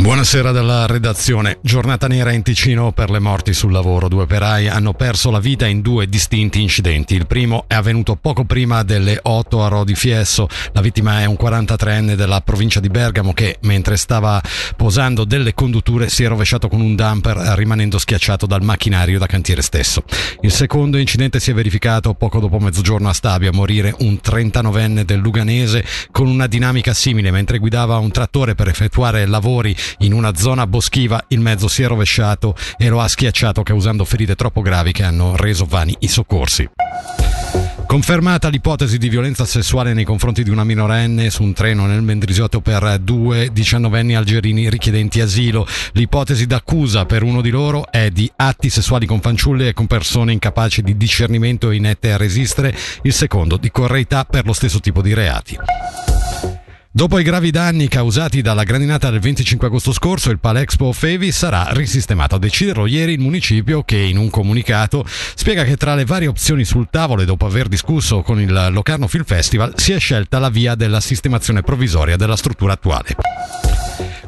Buonasera dalla redazione. Giornata nera in Ticino per le morti sul lavoro. Due operai hanno perso la vita in due distinti incidenti. Il primo è avvenuto poco prima delle 8 a Rodi Fiesso. La vittima è un 43enne della provincia di Bergamo che, mentre stava posando delle condutture, si è rovesciato con un dumper rimanendo schiacciato dal macchinario da cantiere stesso. Il secondo incidente si è verificato poco dopo mezzogiorno a Stabia. Morire un 39enne del Luganese con una dinamica simile mentre guidava un trattore per effettuare lavori in una zona boschiva il mezzo si è rovesciato e lo ha schiacciato causando ferite troppo gravi che hanno reso vani i soccorsi. Confermata l'ipotesi di violenza sessuale nei confronti di una minorenne su un treno nel Mendrisiotto per due diciannovenni algerini richiedenti asilo. L'ipotesi d'accusa per uno di loro è di atti sessuali con fanciulle e con persone incapaci di discernimento e inette a resistere, il secondo di correità per lo stesso tipo di reati. Dopo i gravi danni causati dalla grandinata del 25 agosto scorso, il Palexpo Fevi sarà risistemato. A deciderlo ieri il municipio che in un comunicato spiega che tra le varie opzioni sul tavolo e dopo aver discusso con il Locarno Film Festival si è scelta la via della sistemazione provvisoria della struttura attuale.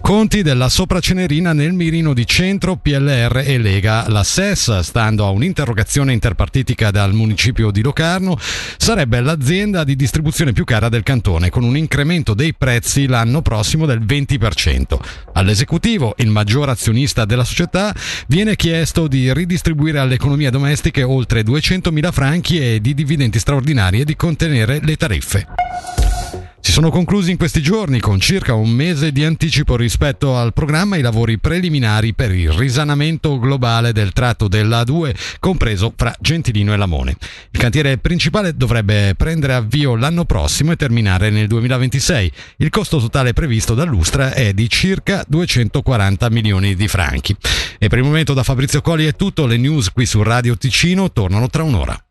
Conti della Sopracenerina nel mirino di centro, PLR e Lega. La SES, stando a un'interrogazione interpartitica dal municipio di Locarno, sarebbe l'azienda di distribuzione più cara del cantone, con un incremento dei prezzi l'anno prossimo del 20%. All'esecutivo, il maggior azionista della società, viene chiesto di ridistribuire alle economie domestiche oltre 200.000 franchi e di dividendi straordinari e di contenere le tariffe. Sono conclusi in questi giorni con circa un mese di anticipo rispetto al programma i lavori preliminari per il risanamento globale del tratto della A2 compreso fra Gentilino e Lamone. Il cantiere principale dovrebbe prendere avvio l'anno prossimo e terminare nel 2026. Il costo totale previsto dall'Ustra è di circa 240 milioni di franchi. E per il momento da Fabrizio Colli è tutto, le news qui su Radio Ticino tornano tra un'ora.